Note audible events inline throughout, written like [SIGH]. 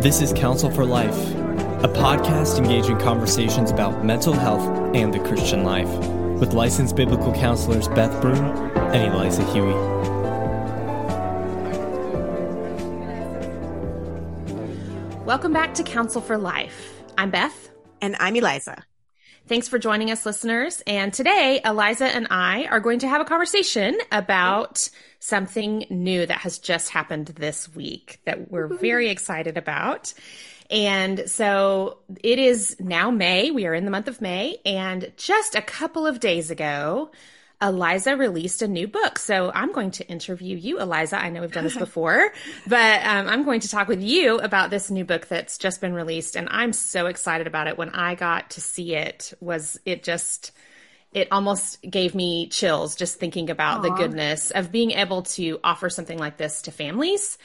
This is Counsel for Life, a podcast engaging conversations about mental health and the Christian life with licensed biblical counselors Beth Broom and Eliza Huie. Welcome back to Counsel for Life. I'm Beth. And I'm Eliza. Thanks for joining us, listeners. And today, Eliza and I are going to have a conversation about something new that has just happened this week that we're very excited about. And so it is now May. We are in the month of May. And just a couple of days ago, Eliza released a new book. So I'm going to interview you, Eliza. I know we've done this [LAUGHS] before, but um, I'm going to talk with you about this new book that's just been released. And I'm so excited about it. When I got to see it, was it just, it almost gave me chills just thinking about Aww. the goodness of being able to offer something like this to families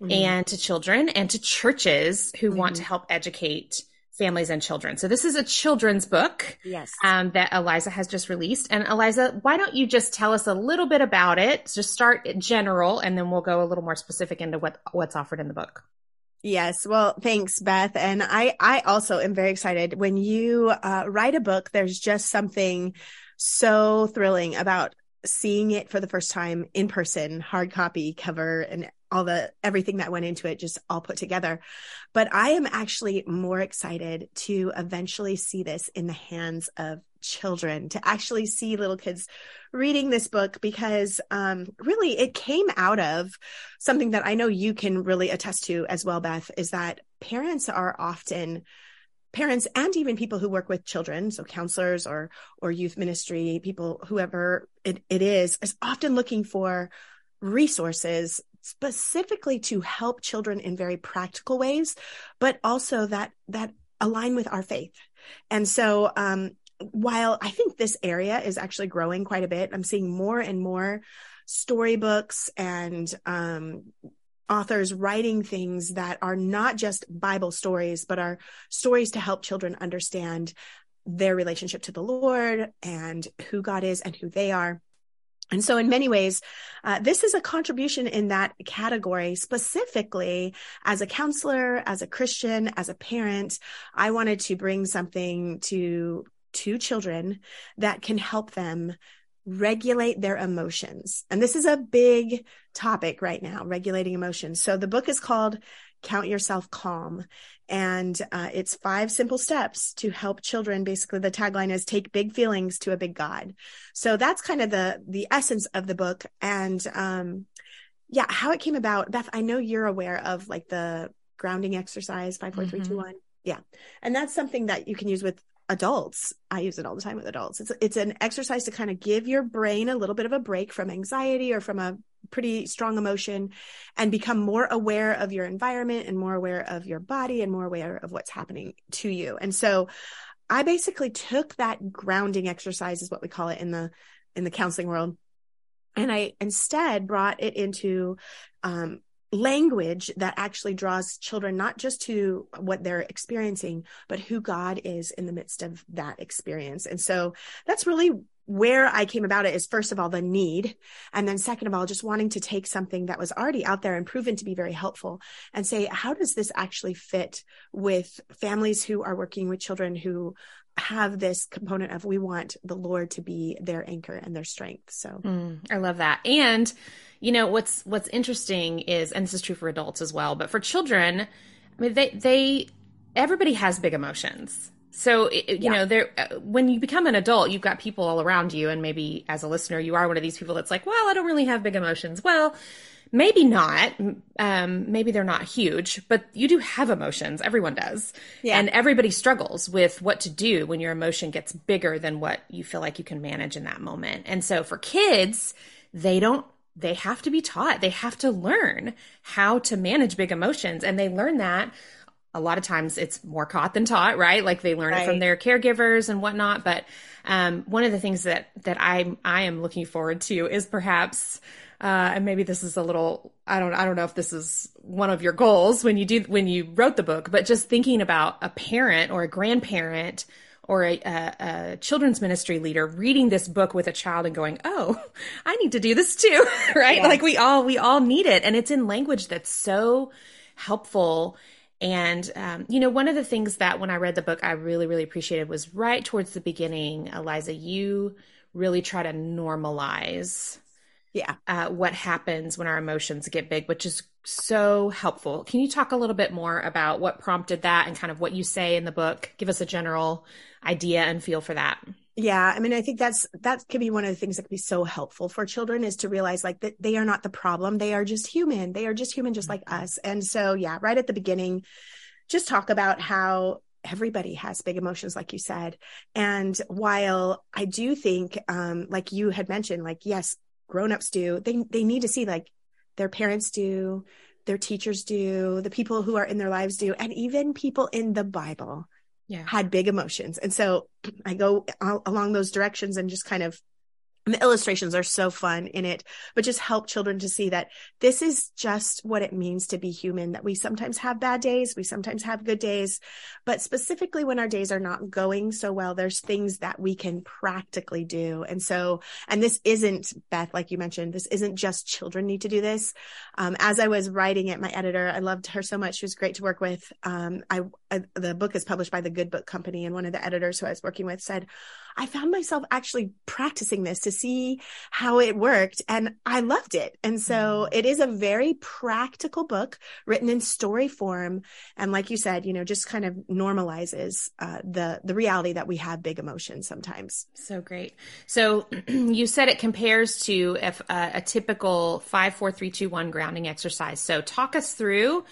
mm-hmm. and to children and to churches who mm-hmm. want to help educate families and children. So this is a children's book. Yes. Um, that Eliza has just released. And Eliza, why don't you just tell us a little bit about it? Just start general and then we'll go a little more specific into what, what's offered in the book. Yes. Well, thanks, Beth. And I, I also am very excited when you uh, write a book, there's just something so thrilling about seeing it for the first time in person, hard copy cover and all the everything that went into it just all put together. But I am actually more excited to eventually see this in the hands of children, to actually see little kids reading this book because um, really it came out of something that I know you can really attest to as well, Beth, is that parents are often parents and even people who work with children so counselors or or youth ministry people whoever it, it is is often looking for resources specifically to help children in very practical ways, but also that, that align with our faith. And so, um, while I think this area is actually growing quite a bit, I'm seeing more and more storybooks and, um, authors writing things that are not just Bible stories, but are stories to help children understand their relationship to the Lord and who God is and who they are. And so in many ways, uh, this is a contribution in that category, specifically as a counselor, as a Christian, as a parent, I wanted to bring something to, to children that can help them regulate their emotions. And this is a big topic right now, regulating emotions. So the book is called Count Yourself Calm. And uh, it's five simple steps to help children. Basically, the tagline is take big feelings to a big God. So that's kind of the, the essence of the book. And, um, yeah, how it came about. Beth, I know you're aware of like the grounding exercise, five, four, three, two, mm-hmm. one. Yeah. And that's something that you can use with adults. I use it all the time with adults. It's it's an exercise to kind of give your brain a little bit of a break from anxiety or from a pretty strong emotion and become more aware of your environment and more aware of your body and more aware of what's happening to you. And so I basically took that grounding exercise is what we call it in the in the counseling world and I instead brought it into um, language that actually draws children not just to what they're experiencing, but who God is in the midst of that experience. And so that's really where I came about it is first of all the need. And then second of all, just wanting to take something that was already out there and proven to be very helpful and say, how does this actually fit with families who are working with children who have this component of we want the Lord to be their anchor and their strength. So mm, I love that. And you know what's what's interesting is and this is true for adults as well but for children i mean they they everybody has big emotions so it, you yeah. know there uh, when you become an adult you've got people all around you and maybe as a listener you are one of these people that's like well i don't really have big emotions well maybe not um, maybe they're not huge but you do have emotions everyone does yeah. and everybody struggles with what to do when your emotion gets bigger than what you feel like you can manage in that moment and so for kids they don't they have to be taught. They have to learn how to manage big emotions. And they learn that a lot of times it's more caught than taught, right? Like they learn right. it from their caregivers and whatnot. But um, one of the things that that I I am looking forward to is perhaps, uh, and maybe this is a little I don't I don't know if this is one of your goals when you do when you wrote the book, but just thinking about a parent or a grandparent or a, a, a, children's ministry leader reading this book with a child and going, "Oh, I need to do this too," [LAUGHS] right? Yes. Like we all we all need it, and it's in language that's so helpful. And um, you know, one of the things that when I read the book, I really really appreciated was right towards the beginning, Eliza, you really try to normalize yeah. uh, what happens when our emotions get big which is so helpful. Can you talk a little bit more about what prompted that and kind of what you say in the book? Give us a general idea and feel for that. Yeah i mean i think that's that could be one of the things that could be so helpful for children is to realize like that they are not the problem. They are just human. They are just human just like us. And so yeah right at the beginning just talk about how everybody has big emotions like you said. And while i do think um like you had mentioned like yes grown-ups do they they need to see like their parents do their teachers do the people who are in their lives do and even people in the bible yeah. had big emotions and so [CLEARS THROAT] i go along those directions and just kind of and the illustrations are so fun in it, but just help children to see that this is just what it means to be human, that we sometimes have bad days, we sometimes have good days, but specifically when our days are not going so well, there's things that we can practically do. And so, and this isn't, Beth, like you mentioned, this isn't just children need to do this. Um, as I was writing it, my editor, I loved her so much. She was great to work with. Um, I, I, the book is published by the Good Book Company, and one of the editors who I was working with said, I found myself actually practicing this to see how it worked and I loved it. And so mm. it is a very practical book written in story form. And like you said, you know, just kind of normalizes uh, the, the reality that we have big emotions sometimes. So great. So [CLEARS THROAT] you said it compares to if, uh, a typical five, four, three, two, one grounding exercise. So talk us through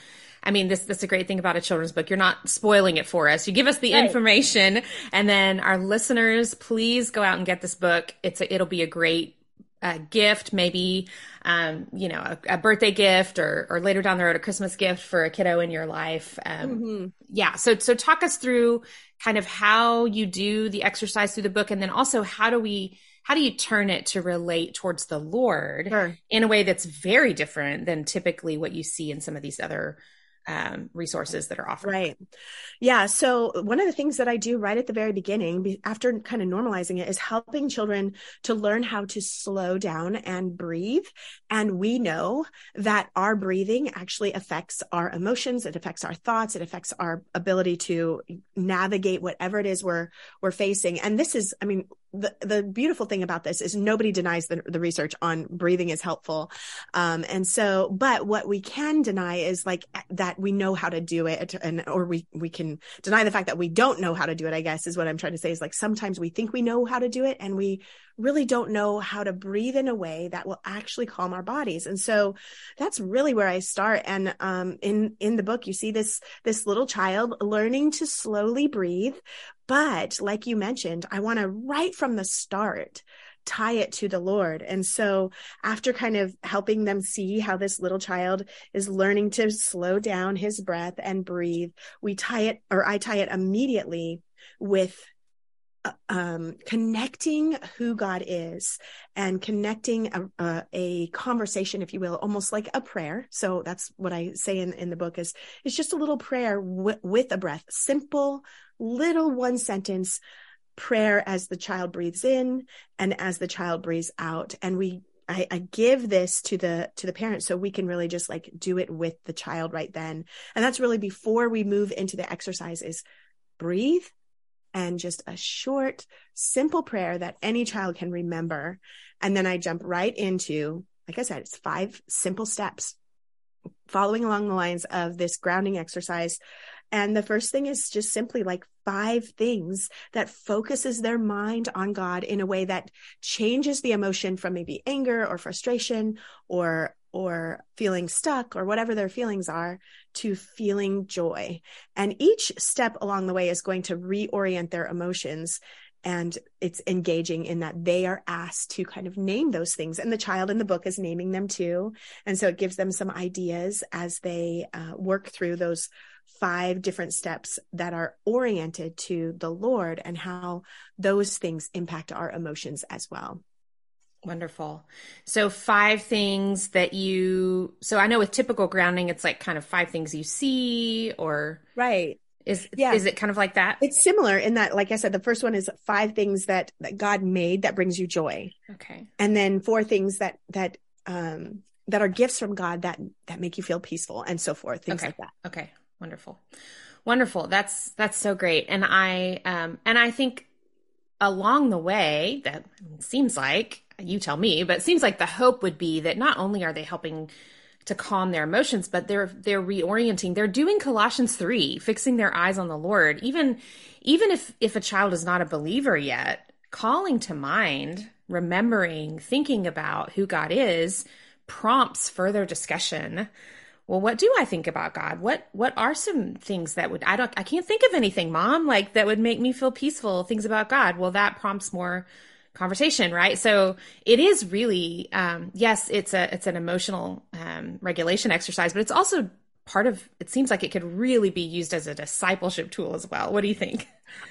I mean, this that's a great thing about a children's book. You're not spoiling it for us. You give us the right. information, and then our listeners, please go out and get this book. It's a, it'll be a great uh, gift, maybe um, you know a, a, birthday gift, or or later down the road a Christmas gift for a kiddo in your life. Um, mm-hmm. Yeah. So so talk us through kind of how you do the exercise through the book, and then also how do we how do you turn it to relate towards the Lord sure. in a way that's very different than typically what you see in some of these other um, resources that are offered. Right. Yeah. So one of the things that I do right at the very beginning, after kind of normalizing it, is helping children to learn how to slow down and breathe. And we know that our breathing actually affects our emotions. It affects our thoughts. It affects our ability to navigate whatever it is we're, we're facing. And this is, I mean, the, the beautiful thing about this is nobody denies the, the research on breathing is helpful. Um, and so, but what we can deny is like that we know how to do it and, or we, we can deny the fact that we don't know how to do it, I guess is what I'm trying to say is like sometimes we think we know how to do it and we really don't know how to breathe in a way that will actually calm our bodies. And so that's really where I start. And, um, in, in the book, you see this, this little child learning to slowly breathe. But like you mentioned, I want to right from the start, tie it to the Lord. And so after kind of helping them see how this little child is learning to slow down his breath and breathe, we tie it or I tie it immediately with uh, um, connecting who God is and connecting a, a, a, conversation, if you will, almost like a prayer. So that's what I say in, in the book is, it's just a little prayer w- with a breath, simple, little one sentence prayer as the child breathes in and as the child breathes out. And we, I, I give this to the, to the parents so we can really just like do it with the child right then. And that's really before we move into the exercises, breathe and just a short, simple prayer that any child can remember. And then I jump right into, like I said, it's five simple steps following along the lines of this grounding exercise. And the first thing is just simply like five things that focuses their mind on God in a way that changes the emotion from maybe anger or frustration or or feeling stuck or whatever their feelings are to feeling joy. And each step along the way is going to reorient their emotions. And it's engaging in that they are asked to kind of name those things. And the child in the book is naming them too. And so it gives them some ideas as they uh, work through those five different steps that are oriented to the Lord and how those things impact our emotions as well. Wonderful. So five things that you so I know with typical grounding it's like kind of five things you see or Right. Is yeah. is it kind of like that? It's similar in that, like I said, the first one is five things that, that God made that brings you joy. Okay. And then four things that that um that are gifts from God that that make you feel peaceful and so forth. Things okay. like that. Okay. Wonderful. Wonderful. That's that's so great. And I um and I think along the way that seems like you tell me, but seems like the hope would be that not only are they helping to calm their emotions, but they're they're reorienting. They're doing Colossians 3, fixing their eyes on the Lord. Even even if if a child is not a believer yet, calling to mind, remembering, thinking about who God is prompts further discussion. Well, what do I think about God? What what are some things that would I don't I can't think of anything, mom, like that would make me feel peaceful, things about God. Well, that prompts more conversation right so it is really um, yes it's a it's an emotional um, regulation exercise but it's also part of it seems like it could really be used as a discipleship tool as well what do you think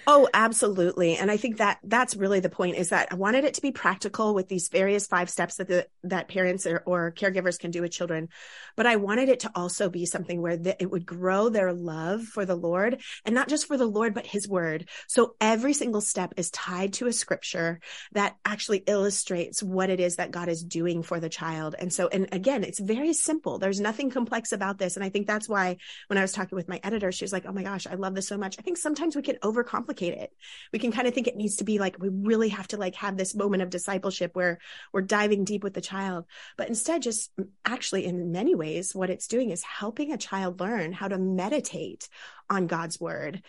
Oh, absolutely. And I think that that's really the point is that I wanted it to be practical with these various five steps that the, that parents or, or caregivers can do with children. But I wanted it to also be something where the, it would grow their love for the Lord and not just for the Lord, but his word. So every single step is tied to a scripture that actually illustrates what it is that God is doing for the child. And so, and again, it's very simple. There's nothing complex about this. And I think that's why when I was talking with my editor, she was like, Oh my gosh, I love this so much. I think sometimes we can over complicate it. We can kind of think it needs to be like, we really have to like have this moment of discipleship where we're diving deep with the child. But instead, just mm, actually in many ways, what it's doing is helping a child learn how to meditate on God's word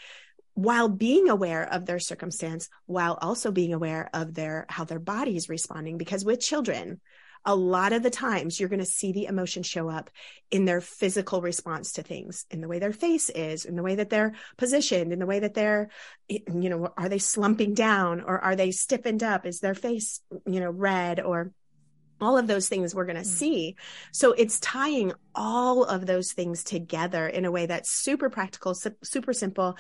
while being aware of their circumstance while also being aware of their how their body is responding because with children a lot of the times you're going to see the emotion show up in their physical response to things, in the way their face is, in the way that they're positioned, in the way that they're, you know, are they slumping down or are they stiffened up? Is their face, you know, red or all of those things we're going to mm. see. So it's tying all of those things together in a way that's super practical, super simple.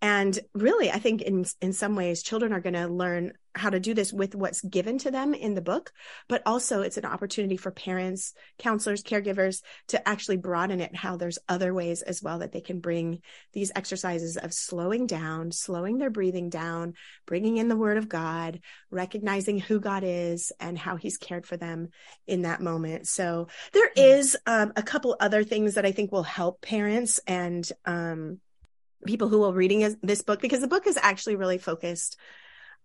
And really, I think in, in some ways, children are going to learn how to do this with what's given to them in the book, but also it's an opportunity for parents, counselors, caregivers to actually broaden it, how there's other ways as well that they can bring these exercises of slowing down, slowing their breathing down, bringing in the word of God, recognizing who God is and how he's cared for them in that moment. So there is um, a couple other things that I think will help parents and, um, people who are reading this book because the book is actually really focused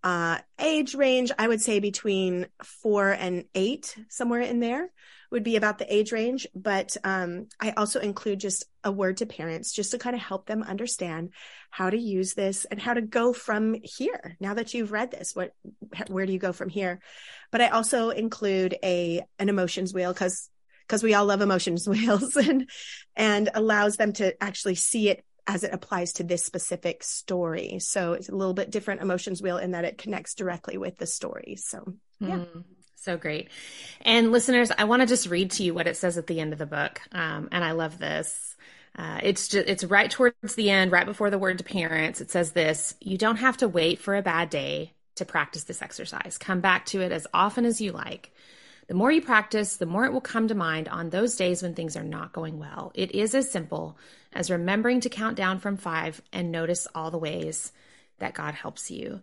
uh, age range, I would say between four and eight, somewhere in there would be about the age range. But um, I also include just a word to parents just to kind of help them understand how to use this and how to go from here. Now that you've read this, what, where do you go from here? But I also include a, an emotions wheel because because we all love emotions [LAUGHS] wheels and and allows them to actually see it as it applies to this specific story. So it's a little bit different emotions wheel in that it connects directly with the story. So, yeah. Mm, so great. And listeners, I want to just read to you what it says at the end of the book. Um, and I love this. Uh, it's just, it's right towards the end, right before the word to parents. It says this, you don't have to wait for a bad day to practice this exercise. Come back to it as often as you like. The more you practice, the more it will come to mind on those days when things are not going well. It is as simple as remembering to count down from five and notice all the ways that God helps you.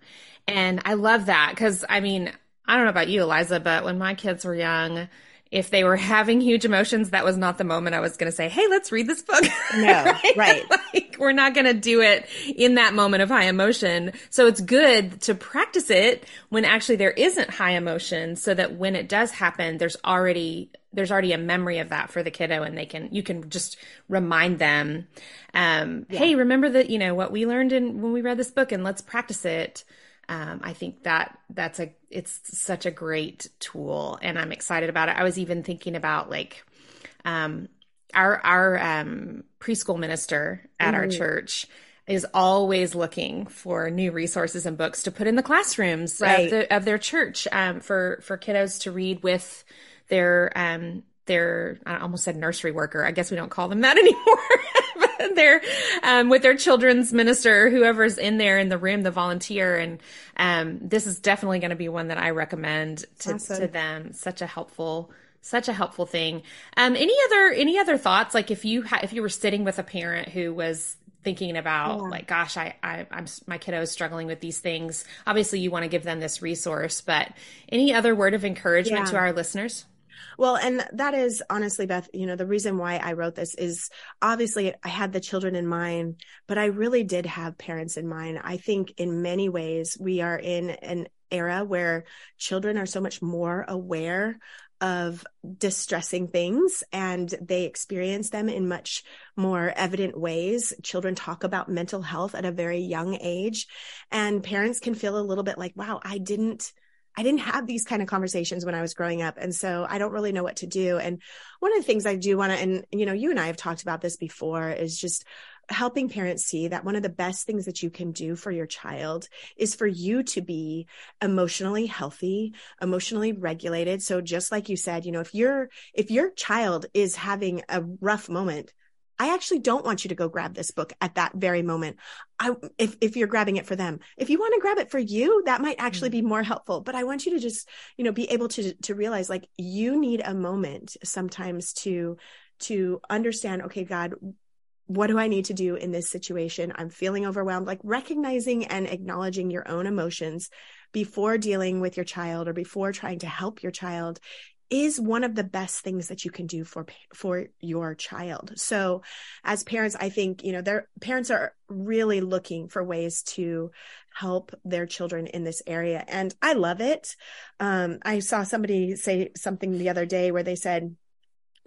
And I love that because I mean, I don't know about you, Eliza, but when my kids were young, if they were [LAUGHS] having huge emotions, that was not the moment I was going to say, Hey, let's read this book. No, [LAUGHS] right. right. [LAUGHS] like, we're not going to do it in that moment of high emotion. So it's good to practice it when actually there isn't high emotion so that when it does happen, there's already there's already a memory of that for the kiddo and they can you can just remind them um, yeah. hey remember that you know what we learned in when we read this book and let's practice it um, I think that that's a it's such a great tool, and I'm excited about it. I was even thinking about like um, our our um, preschool minister at mm-hmm. our church is always looking for new resources and books to put in the classrooms right. of, the, of, their church um, for for kiddos to read with their um, their I almost said nursery worker. I guess we don't call them that [LAUGHS] anymore. their um, with their children's minister, whoever's in there in the room, the volunteer, and um, this is definitely going to be one that I recommend to, awesome. to them. Such a helpful such a helpful thing. Um, any other any other thoughts? Like if you ha- if you were sitting with a parent who was thinking about yeah. like gosh I, I i'm my kiddo is struggling with these things obviously you want to give them this resource but any other word of encouragement yeah. to our listeners well, and that is honestly, Beth, you know, the reason why I wrote this is obviously I had the children in mind, but I really did have parents in mind. I think in many ways we are in an era where children are so much more aware of distressing things and they experience them in much more evident ways. Children talk about mental health at a very young age and parents can feel a little bit like, wow, I didn't I didn't have these kind of conversations when I was growing up. And so I don't really know what to do. And one of the things I do want to, and you know, you and I have talked about this before is just helping parents see that one of the best things that you can do for your child is for you to be emotionally healthy, emotionally regulated. So just like you said, you know, if your if your child is having a rough moment, I actually don't want you to go grab this book at that very moment. I, if, if you're grabbing it for them, if you want to grab it for you, that might actually mm. be more helpful. But I want you to just, you know, be able to, to realize like you need a moment sometimes to, to understand, okay, God, what do I need to do in this situation? I'm feeling overwhelmed, like recognizing and acknowledging your own emotions before dealing with your child or before trying to help your child is one of the best things that you can do for for your child. So as parents, I think, you know, their parents are really looking for ways to help their children in this area. And I love it. Um, I saw somebody say something the other day where they said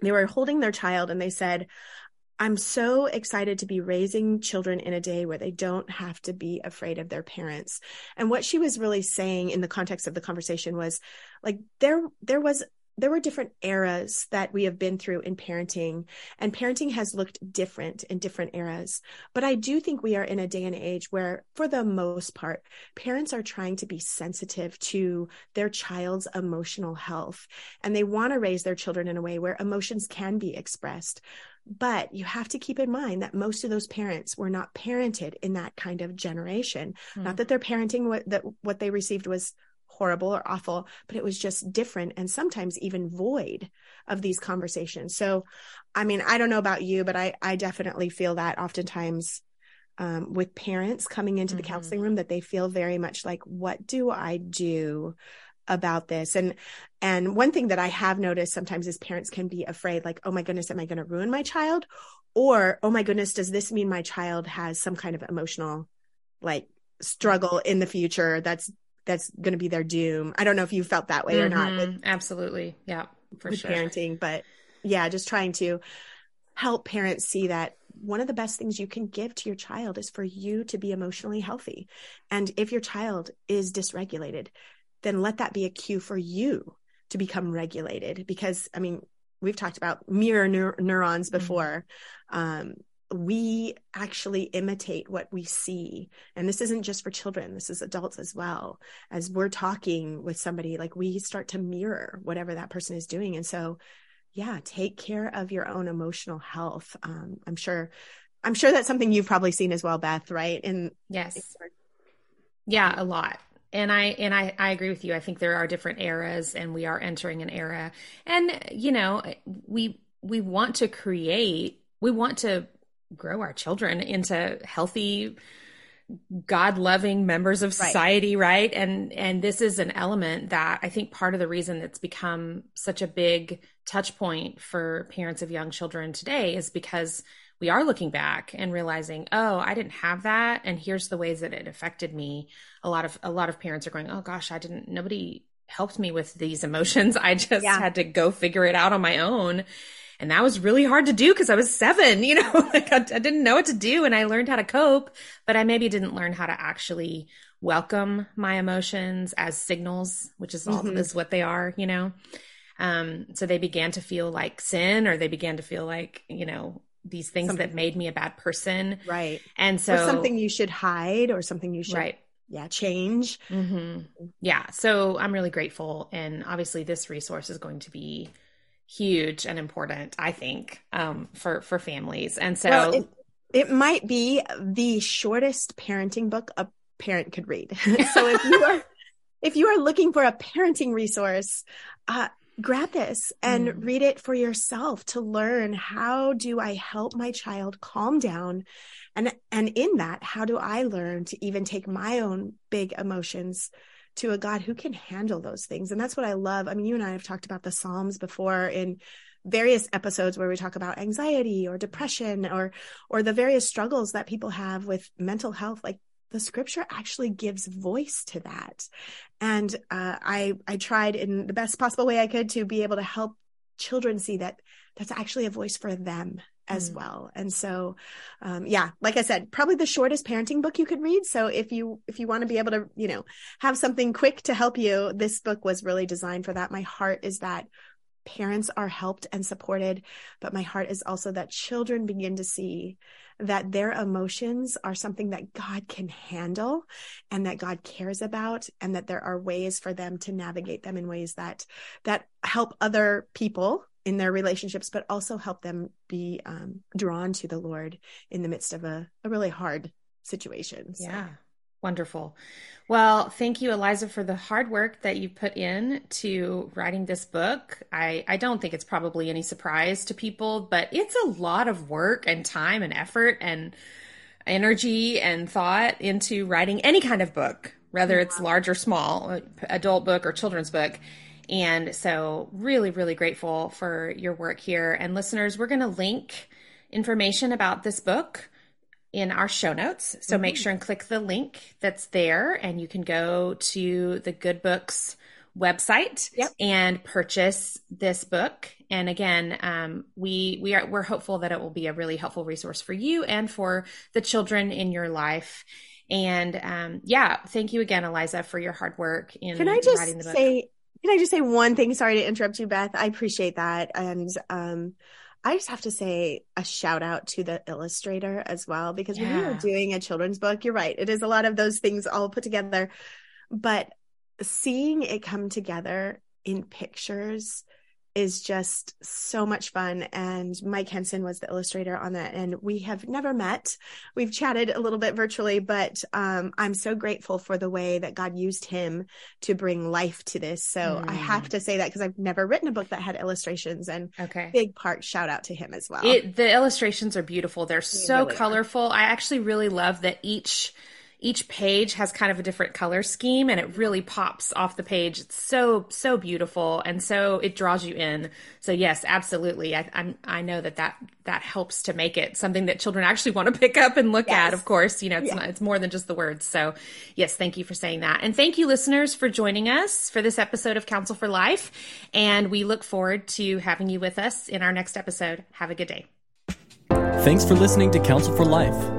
they were holding their child and they said, I'm so excited to be raising children in a day where they don't have to be afraid of their parents. And what she was really saying in the context of the conversation was like there there was there were different eras that we have been through in parenting and parenting has looked different in different eras but i do think we are in a day and age where for the most part parents are trying to be sensitive to their child's emotional health and they want to raise their children in a way where emotions can be expressed but you have to keep in mind that most of those parents were not parented in that kind of generation. Mm. Not that their parenting what that what they received was horrible or awful, but it was just different and sometimes even void of these conversations. So, I mean, I don't know about you, but I, I definitely feel that oftentimes um, with parents coming into mm-hmm. the counseling room that they feel very much like, what do I do? about this and and one thing that i have noticed sometimes is parents can be afraid like oh my goodness am i going to ruin my child or oh my goodness does this mean my child has some kind of emotional like struggle in the future that's that's going to be their doom. I don't know if you felt that way mm-hmm. or not. With, mm-hmm. Absolutely. Yeah, for sure. Parenting, but yeah, just trying to help parents see that one of the best things you can give to your child is for you to be emotionally healthy. And if your child is dysregulated, then let that be a cue for you to become regulated because I mean, we've talked about mirror neur- neurons mm-hmm. before. Mm-hmm. Um, we actually imitate what we see. And this isn't just for children, this is adults as well. As we're talking with somebody, like we start to mirror whatever that person is doing. And so, yeah, take care of your own emotional health. Um, I'm sure, I'm sure that's something you've probably seen as well, Beth, right? And yes. Yeah, a lot. And I and I, I agree with you. I think there are different eras and we are entering an era. And you know, we we want to create we want to grow our children into healthy god loving members of society right. right and and this is an element that i think part of the reason it's become such a big touch point for parents of young children today is because we are looking back and realizing oh i didn't have that and here's the ways that it affected me a lot of a lot of parents are going oh gosh i didn't nobody helped me with these [LAUGHS] emotions i just yeah. had to go figure it out on my own and that was really hard to do because I was seven, [LAUGHS] you know, like I, I, didn't know what to do and I learned how to cope, but I maybe didn't learn how to actually welcome my emotions as signals, which is all mm-hmm. is what they are, you know. Um, so they began to feel like sin or they began to feel like, you know, these things something. that made me a bad person. Right. And so or something you should hide or something you should right yeah change mm-hmm. yeah so i'm really grateful and obviously this resource is going to be huge and important, I think, um, for for families. And so well, it, it might be the shortest parenting book a parent could read. [LAUGHS] so if you are if you are looking for a parenting resource, uh, grab this and mm. read it for yourself to learn how do I help my child calm down and and in that how do I learn to even take my own big emotions to a God who can handle those things. And that's what I love. I mean you and I have talked about the psalms before in various episodes where we talk about anxiety or depression or or the various struggles that people have with mental health. Like the scripture actually gives voice to that. And uh, i i tried in the best possible way i could to be able to help children see that that's actually a voice for them as mm. well. And so um, yeah like i said probably the shortest parenting book you could read. So if you if you want to be able to you know have something quick to help you this book was really designed for that. My heart is that parents are helped and supported, but my heart is also that children begin to see that their emotions are something that God can handle and that God cares about and that there are ways for them to navigate them in ways that that help other people in their relationships but also help them be um, drawn to the Lord in the midst of a, a really hard situation. So. Yeah. Wonderful. Well, thank you, Eliza, for the hard work that you put in to writing this book. I, I don't think it's probably any surprise to people, but it's a lot of work and time and effort and energy and thought into writing any kind of book, whether it's large or small, adult book or children's book. And so, really, really grateful for your work here. And listeners, we're going to link information about this book in our show notes. So mm-hmm. make sure and click the link that's there, and you can go to the Good Books website yep. and purchase this book. And again, um, we we are we're hopeful that it will be a really helpful resource for you and for the children in your life. And um, yeah, thank you again, Eliza, for your hard work in can I just say can I just say one thing? Sorry to interrupt you, Beth. I appreciate that, and um, I just have to say a shout out to the illustrator as well, because yeah. when you are doing a children's book, you're right. It is a lot of those things all put together, but seeing it come together in pictures is just so much fun. And Mike Henson was the illustrator on that. And we have never met. We've chatted a little bit virtually, but um, I'm so grateful for the way that God used him to bring life to this. So mm. I have to say that because I've never written a book that had illustrations and okay. big part shout out to him as well. It, the illustrations are beautiful. They're so really colorful. Are. I actually really love that each each page has kind of a different color scheme and it really pops off the page. It's so, so beautiful. And so it draws you in. So yes, absolutely. I, I'm, I know that that, that helps to make it something that children actually want to pick up and look yes. at. Of course, you know, it's, yeah. not, it's more than just the words. So yes, thank you for saying that. And thank you listeners for joining us for this episode of Counsel for Life. And we look forward to having you with us in our next episode. Have a good day. Thanks for listening to Counsel for Life.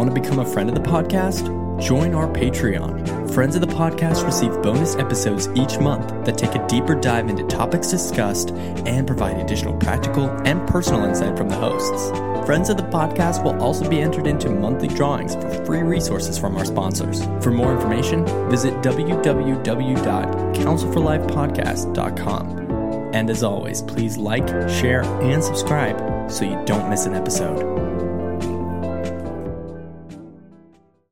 Want to become a friend of the podcast? Join our Patreon. Friends of the podcast receive bonus episodes each month that take a deeper dive into topics discussed and provide additional practical and personal insight from the hosts. Friends of the podcast will also be entered into monthly drawings for free resources from our sponsors. For more information, visit www.counselforlifepodcast.com. And as always, please like, share, and subscribe so you don't miss an episode.